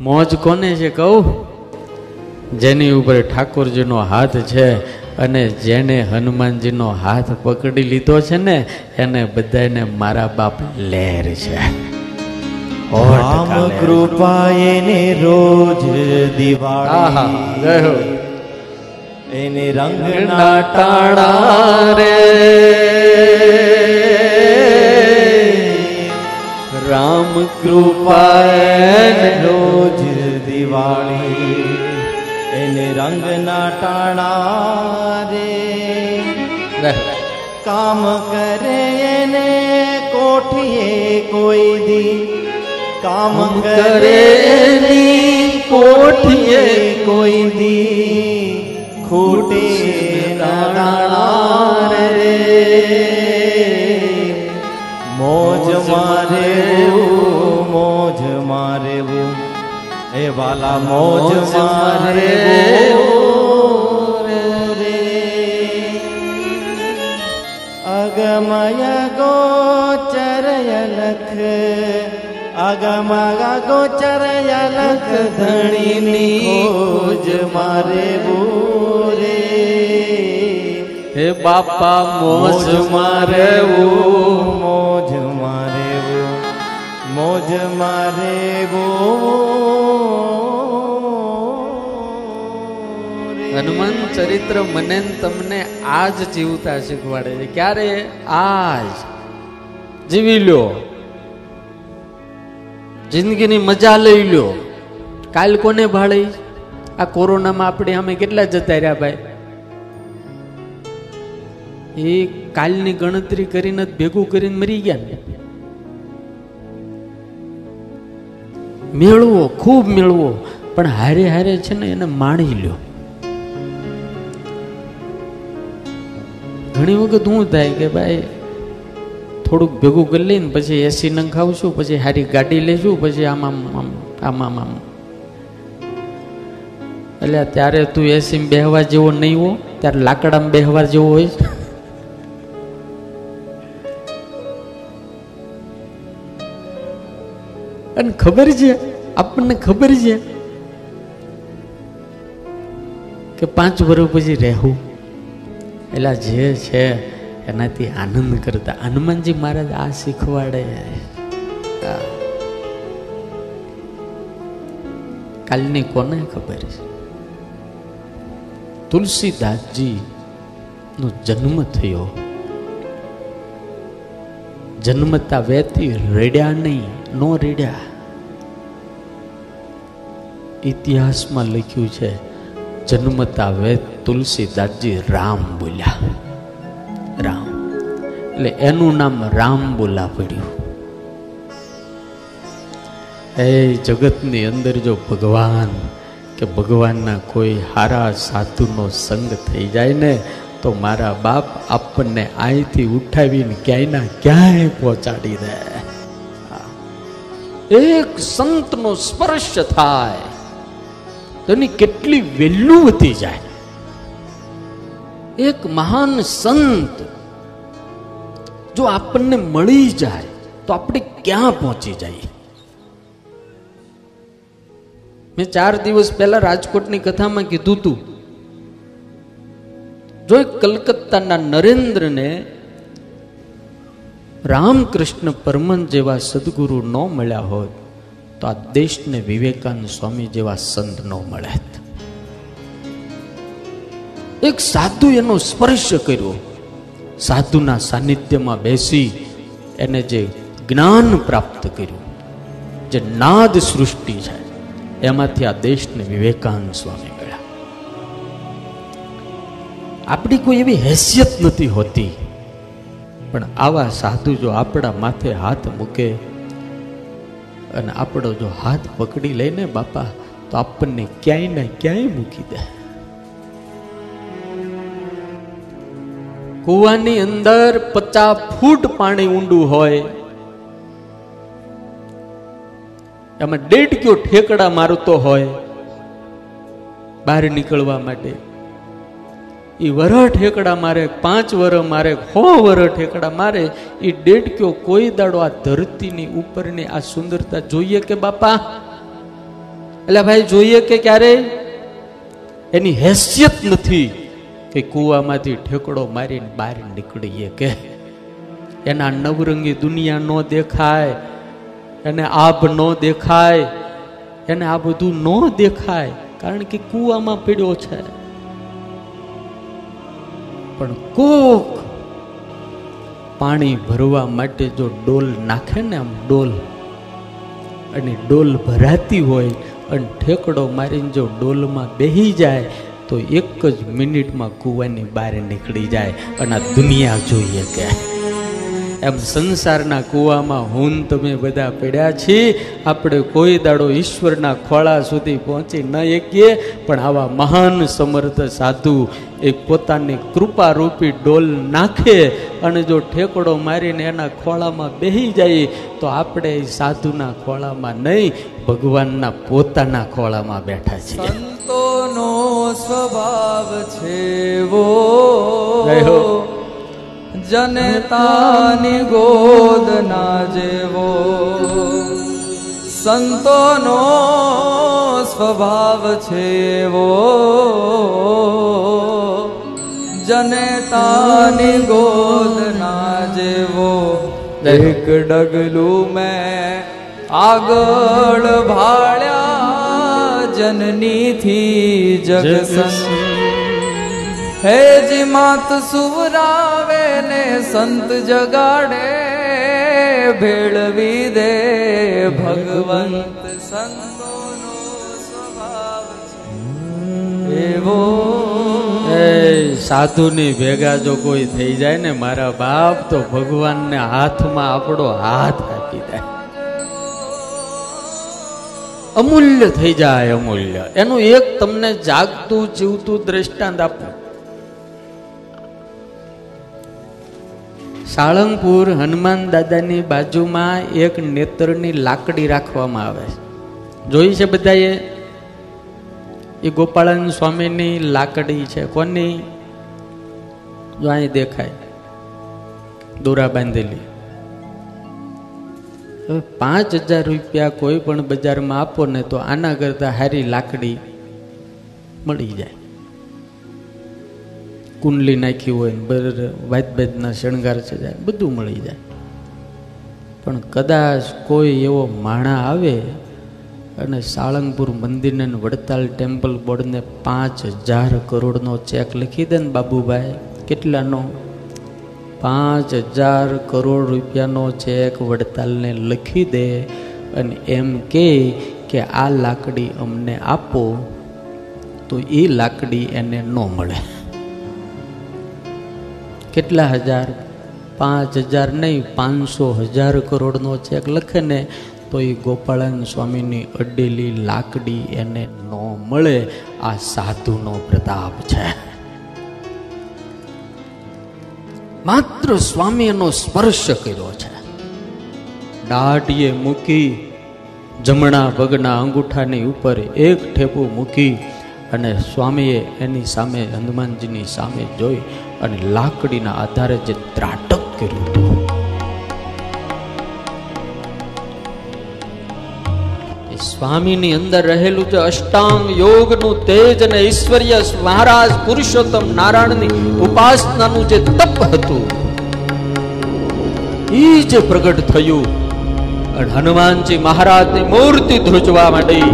મોજ કોને છે કહું? જેની ઉપર ઠાકોરજીનો હાથ છે અને જેને હનુમાનજીનો હાથ પકડી લીધો છે ને એને બધાને મારા બાપ લહેર છે. રામ કૃપા એને રોજ દિવાળી. એને રંગના ટાણા રે. રામ કૃપા રોજ દિવાળી એને રંગના ટાણા રે. કામ કરે એને કોઠીએ કોઈ દી. કામ કરે એની કોઠીએ કોઈ દી. ખૂટે ના રે. મોજ મારે મોજ મારે એ વાલા મોજ મારે રે અગમય ગોચરય લખ અગમય ગોચરય લખ ધણીની મોજ મારે બોરે હે બાપા મોજ મારે મોજ મોજ મારે હનુમાન ચરિત્ર મને તમને આજ જીવતા શીખવાડે છે. ક્યારે? આજ. જીવી લ્યો. જિંદગીની મજા લઈ લ્યો. કાલ કોને ભાળી? આ કોરોનામાં આપણે અમે કેટલા જતા રહ્યા ભાઈ? એ કાલની ગણતરી કરીને ભેગું કરીને મરી ગયા ને. મેળવો, ખૂબ મેળવો. પણ હારે હારે છે ને એને માણી લ્યો. ઘણી વખત શું થાય કે ભાઈ, થોડુંક ભેગું કરી લઈને પછી એસી નંખાવશું, પછી હારી ગાડી લેશું, પછી આમ આમ આમ આમ આમ એટલે ત્યારે તું એસી બેહવા જેવો નહીં હો, ત્યારે લાકડામાં બેહવા જેવો હોય અને ખબર છે, આપણને ખબર છે કે પાંચ વર્ષ પછી રહેવું. એટલે જે છે એનાથી આનંદ કરતા. હનુમાનજી મહારાજ આ શીખવાડે. કાલની કોને ખબર છે? તુલસીદાસજી નો જન્મ થયો. જન્મતા વેતી રેડ્યા નહીં. નો રેડ્યા. ઇતિહાસમાં લખ્યું છે જન્મતા વેદ તુલસીદાસજી રામ બોલ્યા. રામ. એટલે એનું નામ રામ બોલા પડ્યું. એ જગતની અંદર જો ભગવાન, કે ભગવાનના કોઈ હારા સાધુનો સંગ થઈ જાય ને, તો મારા બાપ આપણને અહીંથી ઉઠાવીને ક્યાંયના ક્યાંય પહોંચાડી દે. એક સંતનો સ્પર્શ થાય તો એની કેટલી વેલ્યુ વધી જાય. એક મહાન સંત જો આપણને મળી જાય, તો આપણે ક્યાં પહોંચી જઈએ? મેં ચાર દિવસ પહેલા રાજકોટની કથામાં કીધું તું, જો કલકત્તાના નરેન્દ્રને રામકૃષ્ણ પરમન જેવા સદગુરુ ન મળ્યા હોત, તો આ દેશને વિવેકાનંદ સ્વામી જેવા સંત ન મળ્યા એક સાધુ એનો સ્પર્શ કર્યો. સાધુના સાનિધ્યમાં બેસી એને જે જ્ઞાન પ્રાપ્ત કર્યું, જે નાદ સૃષ્ટિ છે, એમાંથી આ દેશને વિવેકાનંદ સ્વામી મળ્યા. આપણી કોઈ એવી હેસિયત નથી હોતી પણ આવા સાધુ જો આપણા માથે હાથ મૂકે અને આપણો જો હાથ પકડી લઈને બાપા, તો આપણને ક્યાંય ને ક્યાંય મૂકી દે. કુવાની અંદર પચાસ ફૂટ પાણી ઊંડું હોય, એમાં દેઢ કયો ઠેકડા મારતો હોય બહાર નીકળવા માટે. એ વરહ ઠેકડા મારે, પાંચ વર મારે, હો વર ઠેકડા મારે એ ડેડક્યો કોઈ દાડો આ ધરતીની ઉપરની આ સુંદરતા જોઈએ કે બાપા? એટલે ભાઈ, જોઈએ કે ક્યારે? એની હેસિયત નથી કે કૂવામાંથી ઠેકડો મારીને બહાર નીકળીએ કે. એના નવરંગી દુનિયા ન દેખાય, એને આભ ન દેખાય, એને આ બધું ન દેખાય, કારણ કે કૂવામાં પીડ્યો છે. પણ કોક પાણી ભરવા માટે જો ડોલ નાખે ને આમ ડોલ, અને ડોલ ભરાતી હોય અને ઠેકડો મારીને જો ડોલમાં બેહી જાય, તો એક જ મિનિટમાં કૂવાની બહાર નીકળી જાય અને આ દુનિયા જોઈએ કે. એમ સંસારના કૂવામાં હું તમે બધા પડ્યા છીએ, આપણે કોઈ દાડો ઈશ્વરના ખોળા સુધી પહોંચી ન શકીએ, પણ આવા મહાન સમર્થ સાધુ એ પોતાની કૃપારૂપી ડોલ નાખે અને જો ઠેકડો મારીને એના ખોળામાં બેહી જાય તો આપણે એ સાધુના ખોળામાં નહીં ભગવાનના પોતાના ખોળામાં બેઠા છીએ. સંતોનો સ્વભાવ છે વો જનતાની ગોદ ના જેવો. સંતોનો સ્વભાવ છે વો જનતાની ગોદ ના જેવો એક ડગલું મેં આગળ ભાળ્યા જનનીથી જગસન હે જી માત સુવરાવે ને સંત જગાડે ભેળવી દે ભગવંત સંતોનો સ્વભાવ છે એવો એ સાધુની ભેગા જો કોઈ થઈ જાય ને મારા બાપ, તો ભગવાનને હાથમાં આપણો હાથ આપી દે. અમૂલ્ય થઈ જાય અમૂલ્ય. એનું એક તમને જાગતું, જીવતું દ્રષ્ટાંત આપું. સાળંગપુર હનુમાન દાદાની બાજુમાં એક નેત્રની લાકડી રાખવામાં આવે છે. જોઈ છે બધાએ? એ ગોપાળન સ્વામીની લાકડી છે. કોની? જો અહીં દેખાય. દોરા બાંધેલી. હવે પાંચ હજાર રૂપિયા કોઈ પણ બજારમાં આપો ને તો આના કરતાં હારી લાકડી મળી જાય. કુંડલી નાખી હોય બર, વાદ બાદના શણગાર છે જાય, બધું મળી જાય. પણ કદાચ કોઈ એવો માણા આવે અને સાળંગપુર મંદિરને વડતાલ ટેમ્પલ બોર્ડને પાંચ હજાર કરોડનો ચેક લખી દે ને બાબુભાઈ. કેટલાનો? પાંચ હજાર કરોડ રૂપિયાનો ચેક વડતાલને લખી દે અને એમ કહે કે આ લાકડી અમને આપો, તો એ લાકડી એને ન મળે. કેટલા હજાર? પાંચ હજાર નહીં, પાંચસો હજાર કરોડનો ચેક લખે ને, તો એ ગોપાળન સ્વામીની અડેલી લાકડી એને ન મળે. આ સાધુનો પ્રતાપ છે. માત્ર સ્વામી એનો સ્પર્શ કર્યો છે. દાઢીએ મૂકી, જમણા પગના અંગૂઠાની ઉપર એક ઠેપું મૂકી અને સ્વામીએ એની સામે હનુમાનજીની સામે જોઈ અને લાકડીના આધારે જે ત્રાટક કર્યું હતું. સ્વામીની અંદર રહેલું જે અષ્ટાંગ યોગનું તેજ અને ઈશ્વર્ય મહારાજ પુરુષોત્તમ નારાયણની ઉપાસનાનું જે તપ હતું એ જે પ્રગટ થયું. અને હનુમાનજી મહારાજની મૂર્તિ ધ્રુજવા માંડી.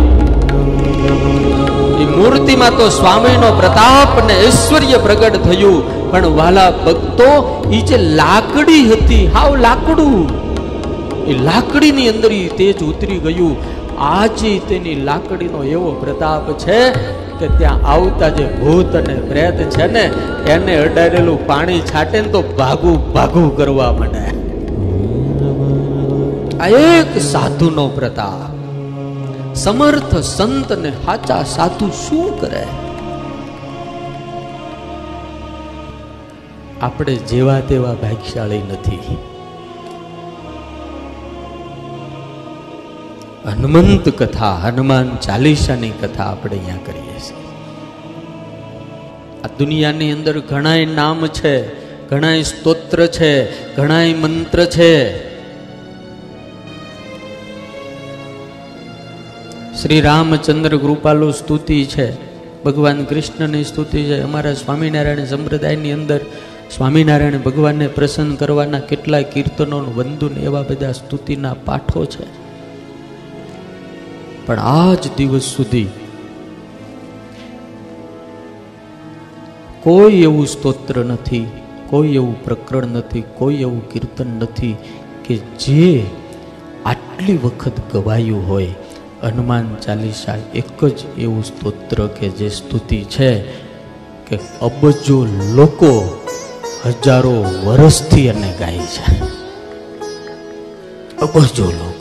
એ મૂર્તિમાં તો સ્વામીનો પ્રતાપ અને ઐશ્વર્ય પ્રગટ થયું, પણ વાલા ભક્તો એ જે લાકડી હતી, હાવ લાકડું. એ લાકડીની અંદર તેજ ઉતરી ગયું. આજે તેની લાકડીનો એવો પ્રતાપ છે કે ત્યાં આવતા જે ભૂત અને પ્રેત છે ને, એને અડાડેલું પાણી છાટે તો ભાગું ભાગું કરવા માંડે. આ એક સાધુનો પ્રતાપ. સમર્થ સંત ને સાચા સાધુ શું કરે? આપણે જેવા તેવા ભાગ્યશાળી નથી. હનુમંત કથા, હનુમાન ચાલીસાની કથા આપણે અહીંયા કરીએ છીએ. આ દુનિયાની અંદર ઘણાય નામ છે, ઘણાય સ્તોત્ર છે, ઘણાય મંત્ર છે. શ્રી રામચંદ્ર કૃપાલુ સ્તુતિ છે, ભગવાન કૃષ્ણની સ્તુતિ છે. અમારા સ્વામિનારાયણ સંપ્રદાયની અંદર સ્વામિનારાયણ ભગવાનને પ્રસન્ન કરવાના કેટલાય કીર્તનો વંદુન એવા બધા સ્તુતિના પાઠો છે. પણ આ જ દિવસ સુધી કોઈ એવું સ્તોત્ર નથી, કોઈ એવું પ્રકરણ નથી, કોઈ એવું કીર્તન નથી કે જે આટલી વખત ગવાયું હોય. હનુમાન ચાલીસા એક જ એવું સ્તોત્ર કે જે સ્તુતિ છે કે અબજો લોકો હજારો વર્ષથી એને ગાય છે. અબજો લોકો.